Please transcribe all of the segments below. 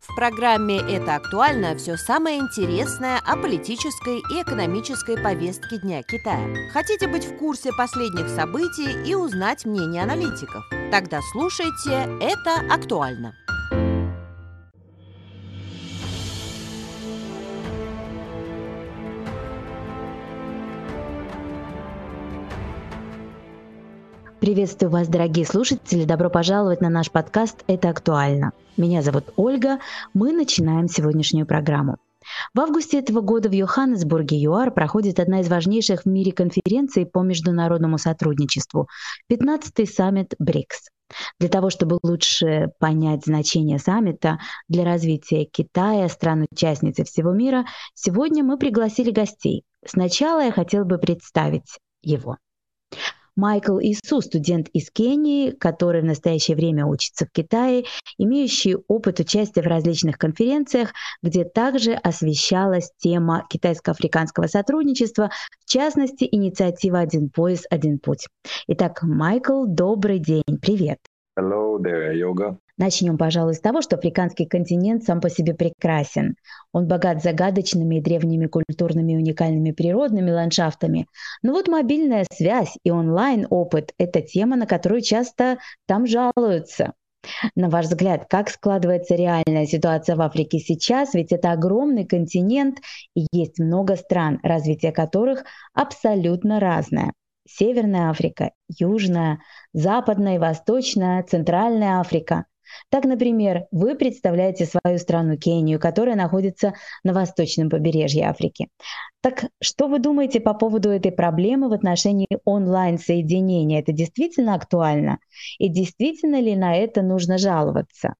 В программе «Это актуально» все самое интересное о политической и экономической повестке Дня Китая. Хотите быть в курсе последних событий и узнать мнение аналитиков? Тогда слушайте «Это актуально». Приветствую вас, дорогие слушатели. Добро пожаловать на наш подкаст «Это актуально». Меня зовут Ольга. Мы начинаем сегодняшнюю программу. В августе этого года в Йоханнесбурге, ЮАР, проходит одна из важнейших в мире конференций по международному сотрудничеству – 15-й саммит БРИКС. Для того, чтобы лучше понять значение саммита для развития Китая, стран-участницы всего мира, сегодня мы пригласили гостей. Сначала я хотела бы представить его. Майкл Ису, студент из Кении, который в настоящее время учится в Китае, имеющий опыт участия в различных конференциях, где также освещалась тема китайско-африканского сотрудничества, в частности, инициатива «Один пояс, один путь». Итак, Майкл, добрый день, привет. Hello there, Yoga. Начнем, пожалуй, с того, что африканский континент сам по себе прекрасен. Он богат загадочными и древними культурными уникальными природными ландшафтами. Но вот мобильная связь и онлайн-опыт – это тема, на которую часто там жалуются. На ваш взгляд, как складывается реальная ситуация в Африке сейчас? Ведь это огромный континент и есть много стран, развитие которых абсолютно разное. Северная Африка, Южная, Западная и Восточная, Центральная Африка. Так, например, вы представляете свою страну Кению, которая находится на восточном побережье Африки. Так что вы думаете по поводу этой проблемы в отношении онлайн-соединения? Это действительно актуально? И действительно ли на это нужно жаловаться?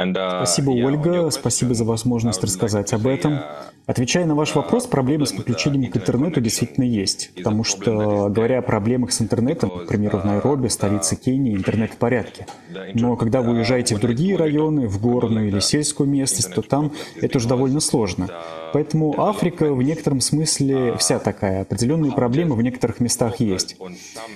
Uh, спасибо, Ольга. Спасибо за возможность рассказать об этом. Отвечая на ваш вопрос, проблемы с подключением к интернету действительно есть. Потому что, говоря о проблемах с интернетом, к примеру, в Найроби, столице Кении, интернет в порядке. Но когда вы уезжаете в другие районы, в горную или сельскую местность, то там это уже довольно сложно. Поэтому Африка в некотором смысле вся такая. Определенные проблемы в некоторых местах есть.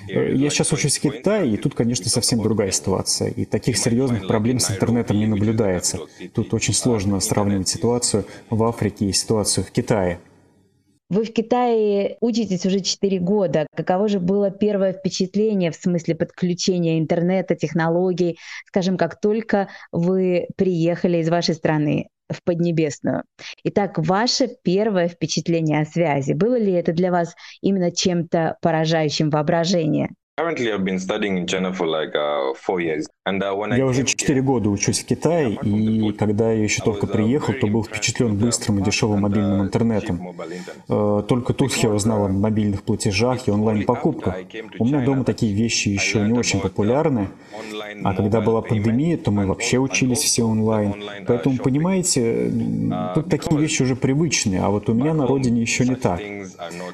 Я сейчас учусь в Китае, и тут, конечно, совсем другая ситуация. И таких серьезных проблем с интернетом не наблюдается. Тут очень сложно сравнивать ситуацию в Африке и ситуацию в Китае. Вы в Китае учитесь уже 4 года. Каково же было первое впечатление в смысле подключения интернета, технологий, скажем, как только вы приехали из вашей страны? в Поднебесную. Итак, ваше первое впечатление о связи, было ли это для вас именно чем-то поражающим воображение? Uh, я уже четыре года учусь в Китае, и когда я еще только приехал, то был впечатлен быстрым и дешевым мобильным интернетом. Э, только тут я узнал о мобильных платежах и онлайн-покупках. У меня дома такие вещи еще не очень популярны, а когда была пандемия, то мы вообще учились все онлайн. Поэтому, понимаете, тут такие вещи уже привычные, а вот у меня на родине еще не так.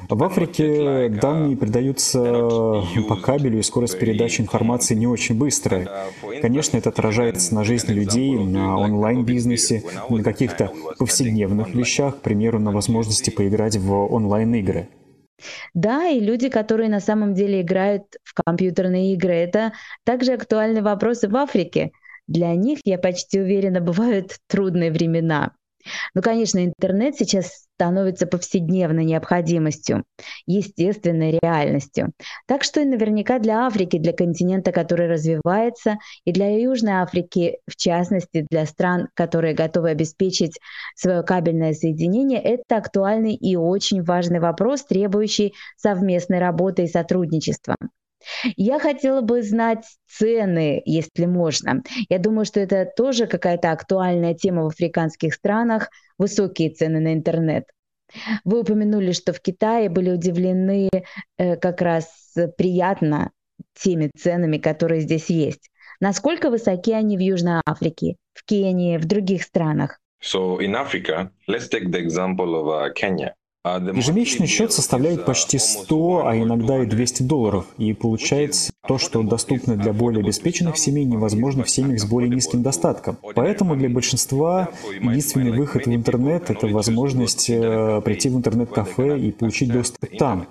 В Африке данные передаются пока кабелю и скорость передачи информации не очень быстрая. Конечно, это отражается на жизни людей, на онлайн-бизнесе, на каких-то повседневных вещах, к примеру, на возможности поиграть в онлайн-игры. Да, и люди, которые на самом деле играют в компьютерные игры, это также актуальный вопрос в Африке. Для них, я почти уверена, бывают трудные времена. Ну, конечно, интернет сейчас становится повседневной необходимостью, естественной реальностью. Так что и наверняка для Африки, для континента, который развивается, и для Южной Африки, в частности, для стран, которые готовы обеспечить свое кабельное соединение, это актуальный и очень важный вопрос, требующий совместной работы и сотрудничества. Я хотела бы знать цены, если можно. Я думаю, что это тоже какая-то актуальная тема в африканских странах, высокие цены на интернет. Вы упомянули, что в Китае были удивлены э, как раз приятно теми ценами, которые здесь есть. Насколько высоки они в Южной Африке, в Кении, в других странах? So in Africa, let's take the example of uh, Kenya. Ежемесячный счет составляет почти 100, а иногда и 200 долларов, и получается то, что доступно для более обеспеченных семей, невозможно в семьях с более низким достатком. Поэтому для большинства единственный выход в интернет – это возможность э, прийти в интернет-кафе и получить доступ там.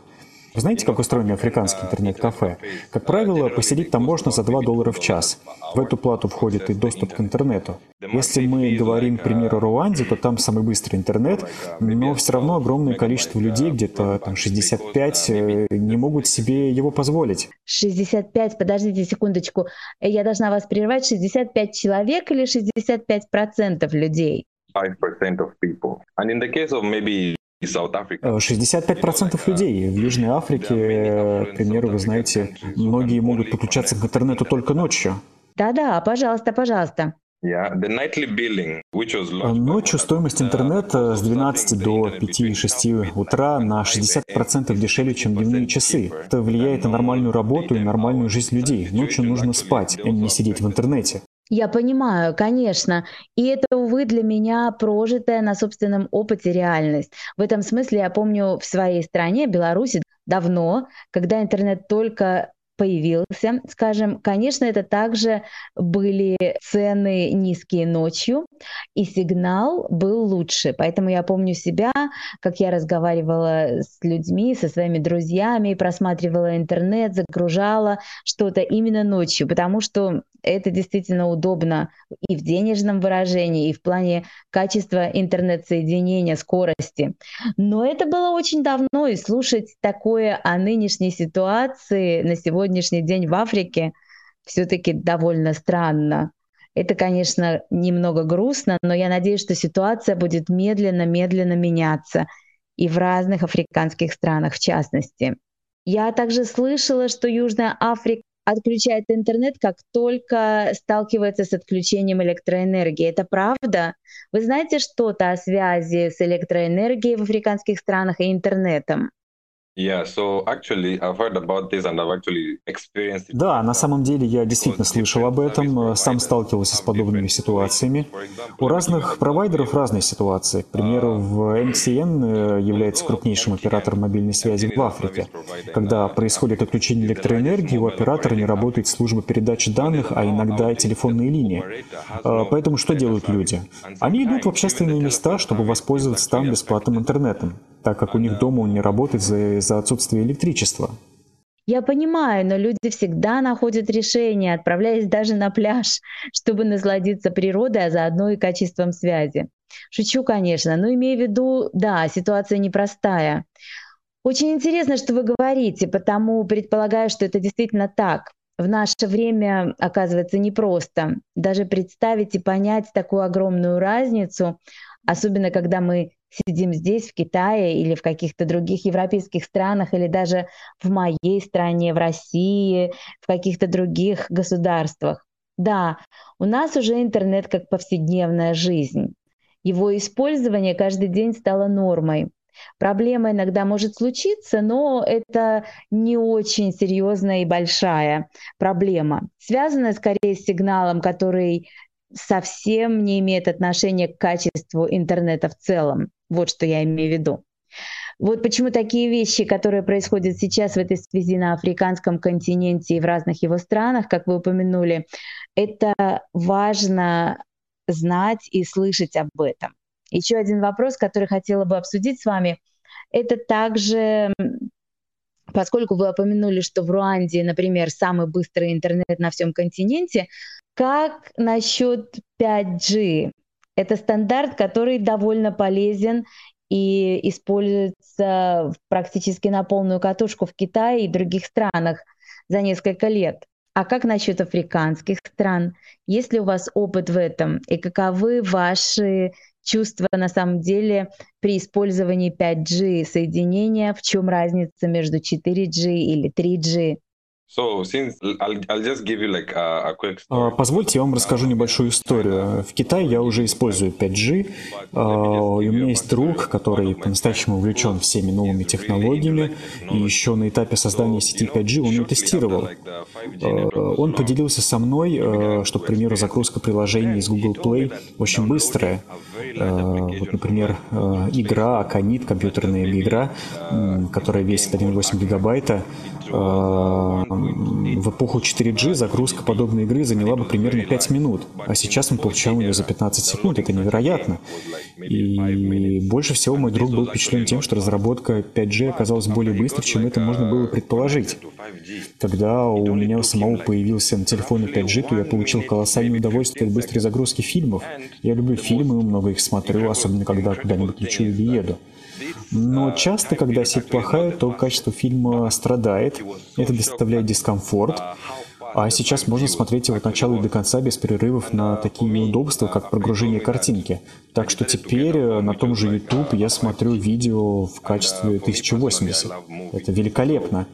Вы знаете, как устроены африканские интернет-кафе? Как правило, посидеть там можно за 2 доллара в час. В эту плату входит и доступ к интернету. Если мы говорим, к примеру, о Руанде, то там самый быстрый интернет, но все равно огромное количество людей, где-то там 65, э, не могут себе его позволить. 65, подождите секундочку, я должна вас прервать, 65 человек или 65 процентов людей? 5% of people. And in the case of maybe 65% э, людей в Южной Африке, к примеру, вы знаете, многие могут подключаться к интернету только ночью. Да-да, пожалуйста, пожалуйста. Э, ночью стоимость интернета с 12 до 5-6 утра на 60% дешевле, чем дневные часы. Это влияет на нормальную работу и нормальную жизнь людей. Ночью нужно спать, а не сидеть в интернете. Я понимаю, конечно. И это, увы, для меня прожитая на собственном опыте реальность. В этом смысле я помню в своей стране, Беларуси, давно, когда интернет только появился, скажем, конечно, это также были цены низкие ночью, и сигнал был лучше. Поэтому я помню себя, как я разговаривала с людьми, со своими друзьями, просматривала интернет, загружала что-то именно ночью, потому что это действительно удобно и в денежном выражении, и в плане качества интернет-соединения, скорости. Но это было очень давно, и слушать такое о нынешней ситуации на сегодняшний день в Африке все-таки довольно странно. Это, конечно, немного грустно, но я надеюсь, что ситуация будет медленно-медленно меняться и в разных африканских странах в частности. Я также слышала, что Южная Африка отключает интернет, как только сталкивается с отключением электроэнергии. Это правда? Вы знаете что-то о связи с электроэнергией в африканских странах и интернетом? Да, на самом деле я действительно слышал об этом, сам сталкивался с подобными ситуациями. У разных провайдеров разные ситуации. К примеру, в MTN э, является крупнейшим оператором мобильной связи в Африке. Когда происходит отключение электроэнергии, у оператора не работает служба передачи данных, а иногда и телефонные линии. Э, поэтому что делают люди? Они идут в общественные места, чтобы воспользоваться там бесплатным интернетом так как у них дома он не работает за, за отсутствие электричества. Я понимаю, но люди всегда находят решение, отправляясь даже на пляж, чтобы насладиться природой, а заодно и качеством связи. Шучу, конечно, но имею в виду, да, ситуация непростая. Очень интересно, что вы говорите, потому предполагаю, что это действительно так. В наше время оказывается непросто даже представить и понять такую огромную разницу, особенно когда мы сидим здесь, в Китае или в каких-то других европейских странах, или даже в моей стране, в России, в каких-то других государствах. Да, у нас уже интернет как повседневная жизнь. Его использование каждый день стало нормой. Проблема иногда может случиться, но это не очень серьезная и большая проблема, связанная скорее с сигналом, который совсем не имеет отношения к качеству интернета в целом. Вот что я имею в виду. Вот почему такие вещи, которые происходят сейчас в этой связи на африканском континенте и в разных его странах, как вы упомянули, это важно знать и слышать об этом. Еще один вопрос, который хотела бы обсудить с вами, это также, поскольку вы упомянули, что в Руанде, например, самый быстрый интернет на всем континенте, как насчет 5G? Это стандарт, который довольно полезен и используется практически на полную катушку в Китае и других странах за несколько лет. А как насчет африканских стран? Есть ли у вас опыт в этом? И каковы ваши чувства на самом деле при использовании 5G соединения? В чем разница между 4G или 3G? Позвольте, я вам расскажу небольшую историю. В Китае я уже использую 5G, а, и у меня есть друг, который по-настоящему увлечен всеми новыми технологиями, и еще на этапе создания сети 5G он ее тестировал. А, он поделился со мной, а, что, к примеру, загрузка приложений из Google Play очень быстрая. Вот, например, игра Аконит, компьютерная игра, которая весит 1,8 гигабайта, в эпоху 4G загрузка подобной игры заняла бы примерно 5 минут, а сейчас мы получаем ее за 15 секунд. Это невероятно. И больше всего мой друг был впечатлен тем, что разработка 5G оказалась более быстрой, чем это можно было предположить. Когда у меня у самого появился на телефоне 5G, то я получил колоссальное удовольствие от быстрой загрузки фильмов. Я люблю фильмы, много их смотрю, особенно когда куда-нибудь лечу или еду. Но часто, когда сеть плохая, то качество фильма страдает, это доставляет дискомфорт. А сейчас можно смотреть его от начала и до конца без перерывов на такие неудобства, как прогружение картинки. Так что теперь э, на том же YouTube я смотрю видео в качестве 1080. Это великолепно.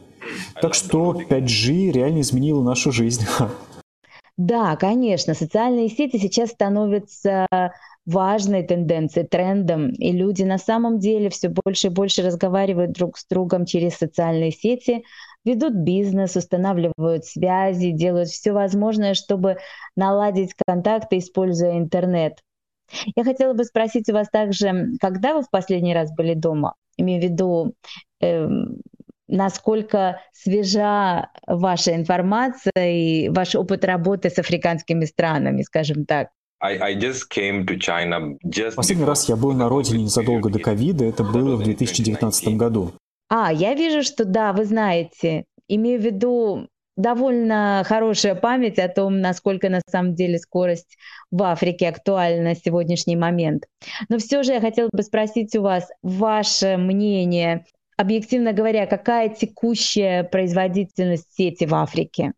Так что 5G реально изменило нашу жизнь. Да, конечно, социальные сети сейчас становятся важной тенденцией, трендом, и люди на самом деле все больше и больше разговаривают друг с другом через социальные сети, ведут бизнес, устанавливают связи, делают все возможное, чтобы наладить контакты, используя интернет. Я хотела бы спросить у вас также, когда вы в последний раз были дома? Имею в виду, э, насколько свежа ваша информация и ваш опыт работы с африканскими странами, скажем так. Последний раз я был на родине незадолго до ковида, это было в 2019 году. А, я вижу, что да, вы знаете. Имею в виду довольно хорошая память о том, насколько на самом деле скорость в Африке актуальна на сегодняшний момент. Но все же я хотела бы спросить у вас ваше мнение, объективно говоря, какая текущая производительность сети в Африке?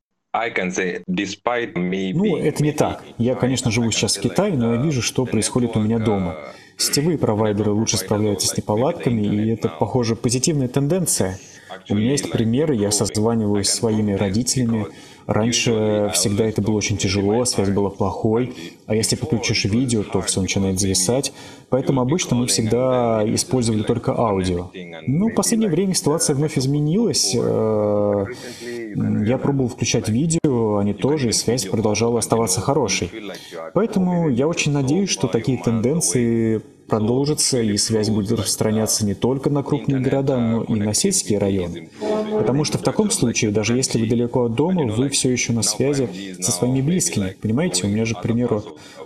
Ну, это не так. Я, конечно, живу сейчас в Китае, но я вижу, что происходит у меня дома. Сетевые провайдеры лучше справляются с неполадками, и это, похоже, позитивная тенденция. У меня есть примеры, я созваниваюсь с своими родителями, Раньше всегда это было очень тяжело, связь была плохой, а если подключишь видео, то все начинает зависать. Поэтому обычно мы всегда использовали только аудио. Но в последнее время ситуация вновь изменилась. Э, я пробовал включать видео, они тоже, и связь продолжала оставаться хорошей. Поэтому я очень надеюсь, что такие тенденции продолжится, и связь будет распространяться не только на крупные города, но и на сельские районы. Потому что в таком случае, даже если вы далеко от дома, вы все еще на связи со своими близкими. Понимаете, у меня же, к примеру,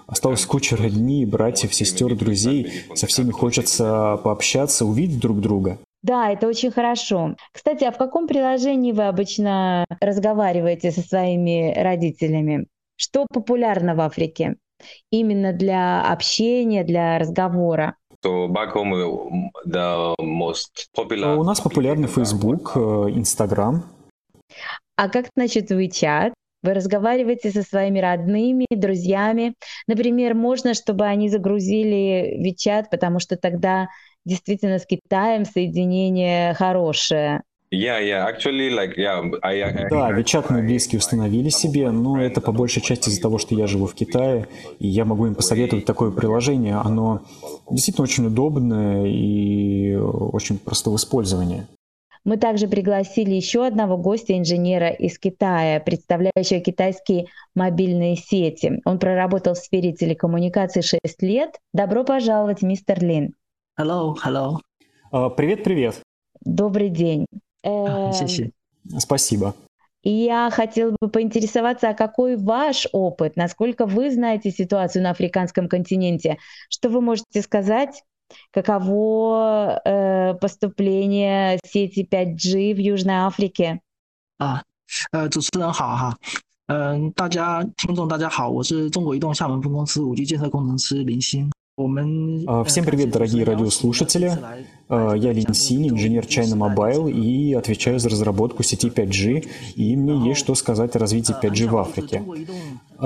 осталась куча родни, братьев, сестер, друзей. Со всеми хочется пообщаться, увидеть друг друга. Да, это очень хорошо. Кстати, а в каком приложении вы обычно разговариваете со своими родителями? Что популярно в Африке? Именно для общения, для разговора? У нас популярный Facebook, э, Instagram. А как насчет WeChat? Вы разговариваете со своими родными, друзьями. Например, можно, чтобы они загрузили WeChat, потому что тогда действительно с Китаем соединение хорошее. Да, WeChat мои близкие установили себе, но это по большей части из-за того, что я живу в Китае, и я могу им посоветовать такое приложение. Оно действительно очень удобное и очень просто в использовании. Мы также пригласили еще одного гостя-инженера из Китая, представляющего китайские мобильные сети. Он проработал в сфере телекоммуникаций 6 лет. Добро пожаловать, мистер Лин. Hello, hello. Привет-привет. Добрый день. Спасибо. И я хотела бы поинтересоваться, а какой ваш опыт, насколько вы знаете ситуацию на африканском континенте? Что вы можете сказать? Каково э, поступление сети 5G в Южной Африке? 啊，呃，主持人好哈，嗯、呃，大家听众大家好，我是中国移动厦门分公司五 G 建设工程师林鑫。а, всем привет, дорогие радиослушатели. А, я Лин Синь, инженер China Mobile и отвечаю за разработку сети 5G, и мне есть что сказать о развитии 5G в Африке.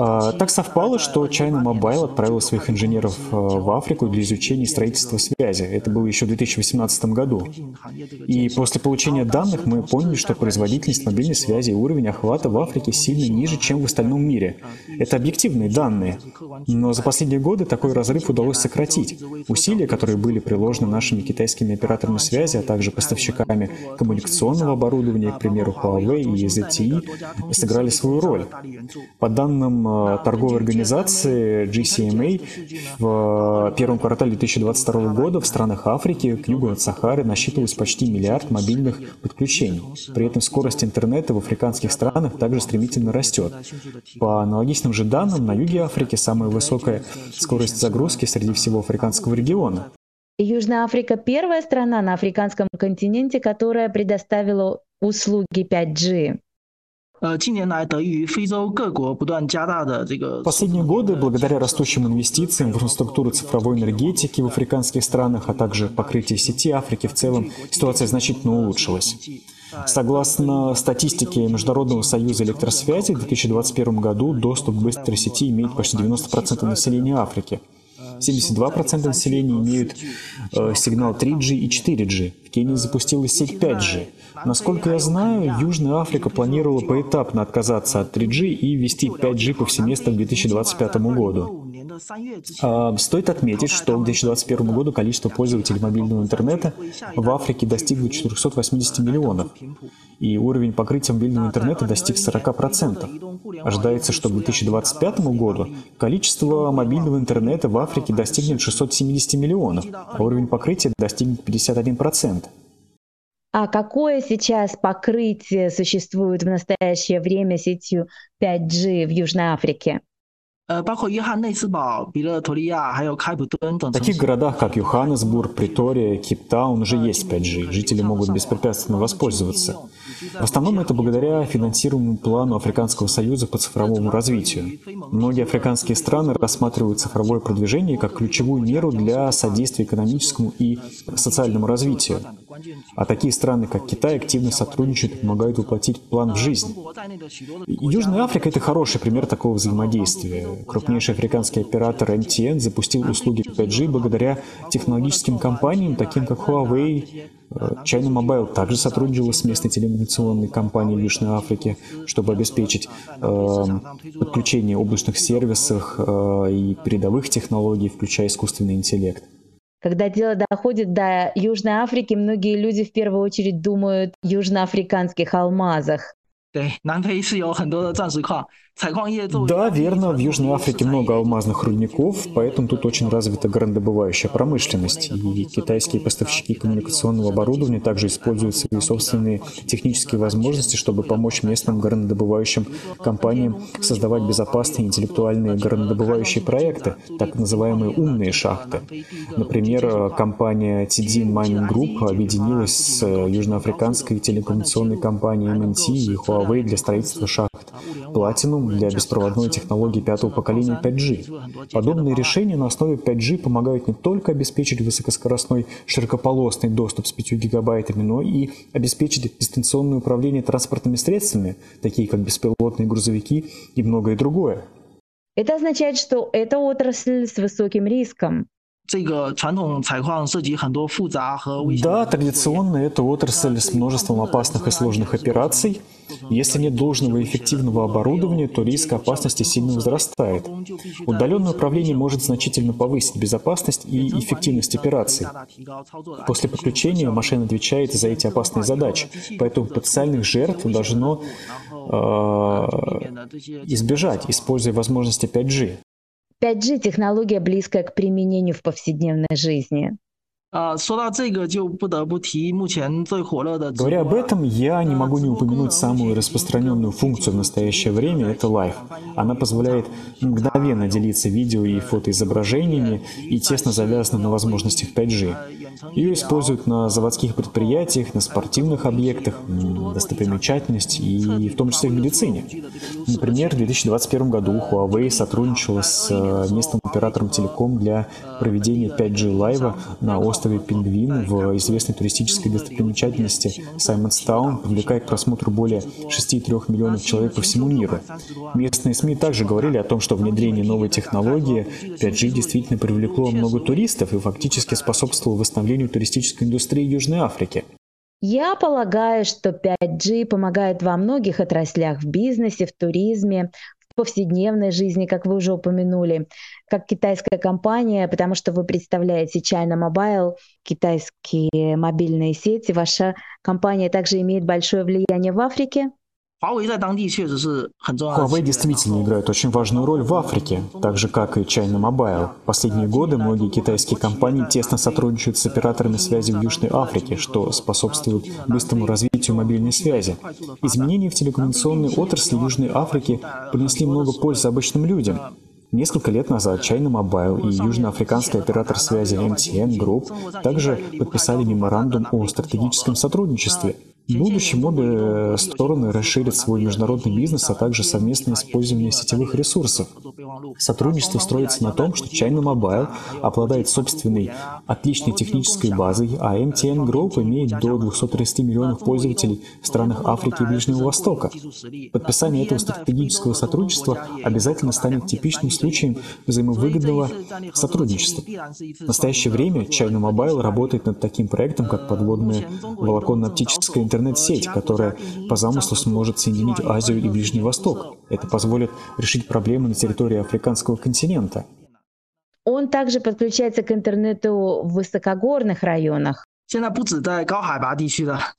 А, так совпало, что China Mobile отправила своих инженеров в Африку для изучения строительства связи. Это было еще в 2018 году. И после получения данных мы поняли, что производительность мобильной связи и уровень охвата в Африке сильно ниже, чем в остальном мире. Это объективные данные. Но за последние годы такой разрыв удалось сократить. Усилия, которые были приложены нашими китайскими российскими операторами связи, а также поставщиками коммуникационного оборудования, к примеру, Huawei и ZTE, сыграли свою роль. По данным э, торговой организации GCMA, в первом квартале 2022 года в странах Африки к югу от Сахары насчитывалось почти миллиард мобильных подключений. При этом скорость интернета в африканских странах также стремительно растет. По аналогичным же данным, на юге Африки самая высокая скорость загрузки среди всего африканского региона. Южная Африка – первая страна на африканском континенте, которая предоставила услуги 5G. В последние годы, благодаря растущим инвестициям в инфраструктуру цифровой энергетики в африканских странах, а также покрытие сети Африки в целом, ситуация значительно улучшилась. Согласно статистике Международного союза электросвязи, в 2021 году доступ к быстрой сети имеет почти 90% населения Африки. 72% населения имеют э, сигнал 3G и 4G. В Кении запустилась сеть 5G. Насколько я знаю, Южная Африка планировала поэтапно отказаться от 3G и ввести 5G повсеместно к 2025 году. А, стоит отметить, что к 2021 году количество пользователей мобильного интернета в Африке достигло 480 миллионов, и уровень покрытия мобильного интернета достиг 40%. Ожидается, что к 2025 году количество мобильного интернета в Африке достигнет 670 миллионов, а уровень покрытия достигнет 51%. А какое сейчас покрытие существует в настоящее время сетью 5G в Южной Африке? В таких городах, как Йоханнесбург, Притория, Кейптаун уже есть 5G. Жители могут беспрепятственно воспользоваться. В основном это благодаря финансируемому плану Африканского союза по цифровому развитию. Многие африканские страны рассматривают цифровое продвижение как ключевую меру для содействия экономическому и социальному развитию. А такие страны, как Китай, активно сотрудничают и помогают воплотить план в жизнь. Южная Африка — это хороший пример такого взаимодействия. Крупнейший африканский оператор MTN запустил услуги 5G благодаря технологическим компаниям, таким как Huawei. Э, China Mobile также сотрудничала с местной телекоммуникационной компанией в Южной Африке, чтобы обеспечить э, подключение облачных сервисов э, и передовых технологий, включая искусственный интеллект. Когда дело доходит до Южной Африки, многие люди в первую очередь думают о южноафриканских алмазах. Да, верно, в Южной Африке много алмазных рудников, поэтому тут очень развита горнодобывающая промышленность. И китайские поставщики коммуникационного оборудования также используют свои собственные технические возможности, чтобы помочь местным горнодобывающим компаниям создавать безопасные интеллектуальные горнодобывающие проекты, так называемые умные шахты. Например, компания TD Mining Group объединилась с южноафриканской телекоммуникационной компанией MNT и Huawei для строительства шахт Platinum для беспроводной технологии пятого поколения 5G. Подобные решения на основе 5G помогают не только обеспечить высокоскоростной широкополосный доступ с 5 гигабайтами, но и обеспечить дистанционное управление транспортными средствами, такие как беспилотные грузовики и многое другое. Это означает, что это отрасль с высоким риском. Да, традиционно это отрасль с множеством опасных и сложных операций. Если нет должного и эффективного оборудования, то риск опасности сильно возрастает. Удаленное управление может значительно повысить безопасность и эффективность операций. После подключения машина отвечает за эти опасные задачи, поэтому потенциальных жертв должно э, избежать, используя возможности 5G. 5G – технология, близкая к применению в повседневной жизни. Говоря об этом, я не могу не упомянуть самую распространенную функцию в настоящее время – это Live. Она позволяет мгновенно делиться видео и фотоизображениями и тесно завязана на возможностях 5G. Ее используют на заводских предприятиях, на спортивных объектах, достопримечательность и в том числе в медицине. Например, в 2021 году Huawei сотрудничала с э, местным оператором телеком для проведения 5G лайва на острове Пингвин в известной туристической достопримечательности Саймонстаун, привлекая к просмотру более 6,3 миллионов человек по всему миру. Местные СМИ также говорили о том, что внедрение новой технологии 5G действительно привлекло много туристов и фактически способствовало восстановлению становлению туристической индустрии Южной Африки. Я полагаю, что 5G помогает во многих отраслях в бизнесе, в туризме, в повседневной жизни, как вы уже упомянули, как китайская компания, потому что вы представляете China Mobile, китайские мобильные сети. Ваша компания также имеет большое влияние в Африке. Huawei действительно играет очень важную роль в Африке, так же как и China Mobile. В последние годы многие китайские компании тесно сотрудничают с операторами связи в Южной Африке, что способствует быстрому развитию мобильной связи. Изменения в телекоммуникационной отрасли Южной Африки принесли много пользы обычным людям. Несколько лет назад China Mobile и южноафриканский оператор связи MTN Group также подписали меморандум о стратегическом сотрудничестве – в будущем обе стороны расширят свой международный бизнес, а также совместное использование сетевых ресурсов. Сотрудничество строится на том, что China Mobile обладает собственной отличной технической базой, а MTN Group имеет до 230 миллионов пользователей в странах Африки и Ближнего Востока. Подписание этого стратегического сотрудничества обязательно станет типичным случаем взаимовыгодного сотрудничества. В настоящее время China Mobile работает над таким проектом, как подводная волоконно-оптическая интернет интернет-сеть, которая по замыслу сможет соединить Азию и Ближний Восток. Это позволит решить проблемы на территории африканского континента. Он также подключается к интернету в высокогорных районах.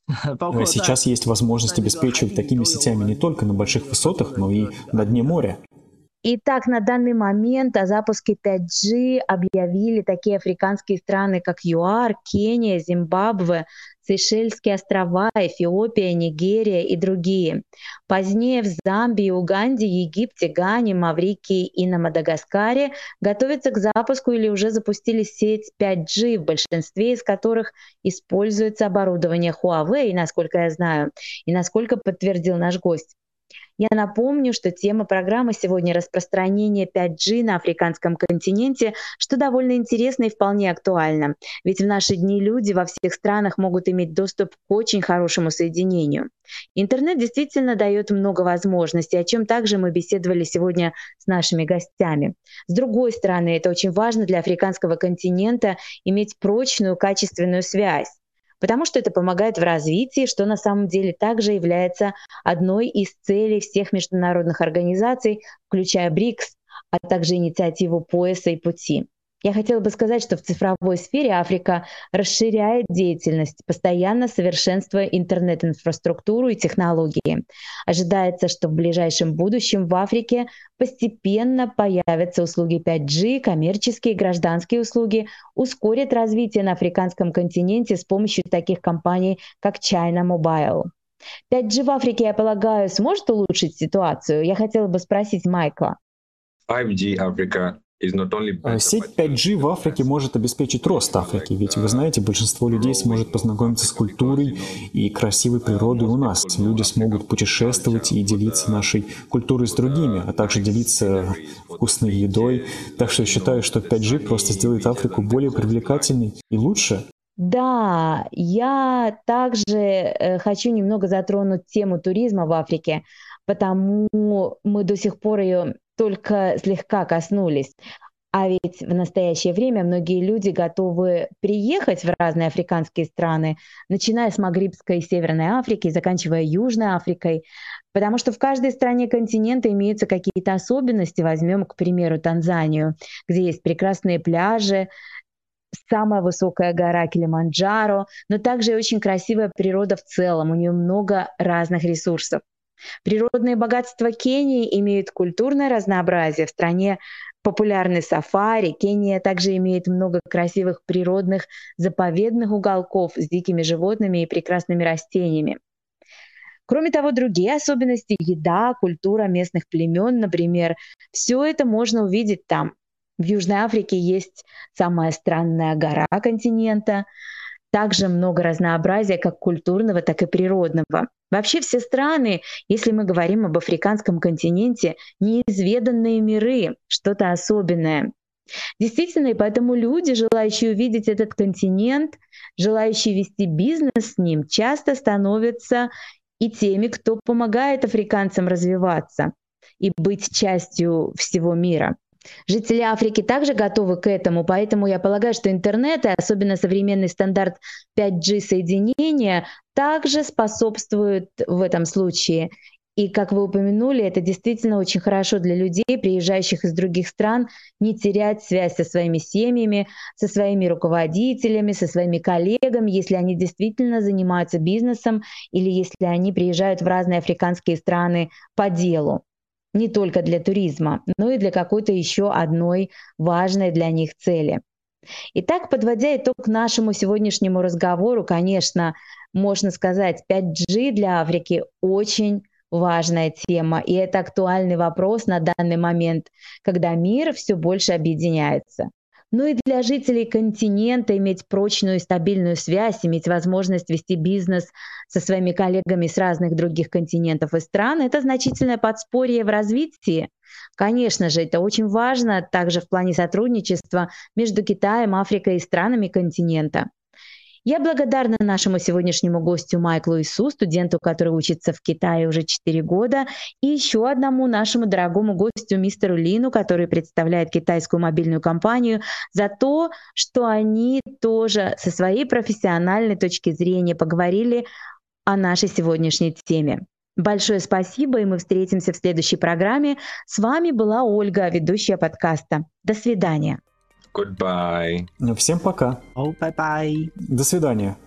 Сейчас есть возможность обеспечивать такими сетями не только на больших высотах, но и на дне моря. Итак, на данный момент о запуске 5G объявили такие африканские страны, как ЮАР, Кения, Зимбабве, Сейшельские острова, Эфиопия, Нигерия и другие. Позднее в Замбии, Уганде, Египте, Гане, Маврикии и на Мадагаскаре готовятся к запуску или уже запустили сеть 5G, в большинстве из которых используется оборудование Huawei, насколько я знаю, и насколько подтвердил наш гость. Я напомню, что тема программы сегодня распространение 5G на африканском континенте, что довольно интересно и вполне актуально. Ведь в наши дни люди во всех странах могут иметь доступ к очень хорошему соединению. Интернет действительно дает много возможностей, о чем также мы беседовали сегодня с нашими гостями. С другой стороны, это очень важно для африканского континента иметь прочную, качественную связь потому что это помогает в развитии, что на самом деле также является одной из целей всех международных организаций, включая БРИКС, а также инициативу пояса и пути. Я хотела бы сказать, что в цифровой сфере Африка расширяет деятельность, постоянно совершенствуя интернет-инфраструктуру и технологии. Ожидается, что в ближайшем будущем в Африке постепенно появятся услуги 5G, коммерческие и гражданские услуги, ускорят развитие на африканском континенте с помощью таких компаний, как China Mobile. 5G в Африке, я полагаю, сможет улучшить ситуацию? Я хотела бы спросить Майкла. 5G Africa Э, сеть 5G в Африке может обеспечить рост Африки, ведь вы знаете, большинство людей сможет познакомиться с культурой и красивой природой у нас. Люди смогут путешествовать и делиться нашей культурой с другими, а также делиться вкусной едой. Так что я считаю, что 5G просто сделает Африку более привлекательной и лучше. Да, я также э, хочу немного затронуть тему туризма в Африке, потому мы до сих пор ее только слегка коснулись. А ведь в настоящее время многие люди готовы приехать в разные африканские страны, начиная с Магрибской и Северной Африки, заканчивая Южной Африкой, потому что в каждой стране континента имеются какие-то особенности. Возьмем, к примеру, Танзанию, где есть прекрасные пляжи, самая высокая гора Килиманджаро, но также и очень красивая природа в целом. У нее много разных ресурсов. Природные богатства Кении имеют культурное разнообразие. В стране популярны сафари. Кения также имеет много красивых природных заповедных уголков с дикими животными и прекрасными растениями. Кроме того, другие особенности – еда, культура местных племен, например, все это можно увидеть там. В Южной Африке есть самая странная гора континента, также много разнообразия как культурного, так и природного. Вообще все страны, если мы говорим об африканском континенте, неизведанные миры, что-то особенное. Действительно, и поэтому люди, желающие увидеть этот континент, желающие вести бизнес с ним, часто становятся и теми, кто помогает африканцам развиваться и быть частью всего мира. Жители Африки также готовы к этому, поэтому я полагаю, что интернет, и особенно современный стандарт 5G соединения, также способствуют в этом случае. И, как вы упомянули, это действительно очень хорошо для людей, приезжающих из других стран, не терять связь со своими семьями, со своими руководителями, со своими коллегами, если они действительно занимаются бизнесом или если они приезжают в разные африканские страны по делу. Не только для туризма, но и для какой-то еще одной важной для них цели. Итак, подводя итог нашему сегодняшнему разговору, конечно, можно сказать, 5G для Африки очень важная тема, и это актуальный вопрос на данный момент, когда мир все больше объединяется. Ну и для жителей континента иметь прочную и стабильную связь, иметь возможность вести бизнес со своими коллегами с разных других континентов и стран – это значительное подспорье в развитии. Конечно же, это очень важно также в плане сотрудничества между Китаем, Африкой и странами континента. Я благодарна нашему сегодняшнему гостю Майклу Ису, студенту, который учится в Китае уже 4 года, и еще одному нашему дорогому гостю мистеру Лину, который представляет китайскую мобильную компанию, за то, что они тоже со своей профессиональной точки зрения поговорили о нашей сегодняшней теме. Большое спасибо, и мы встретимся в следующей программе. С вами была Ольга, ведущая подкаста. До свидания. Goodbye. Всем пока. Oh, bye-bye. До свидания.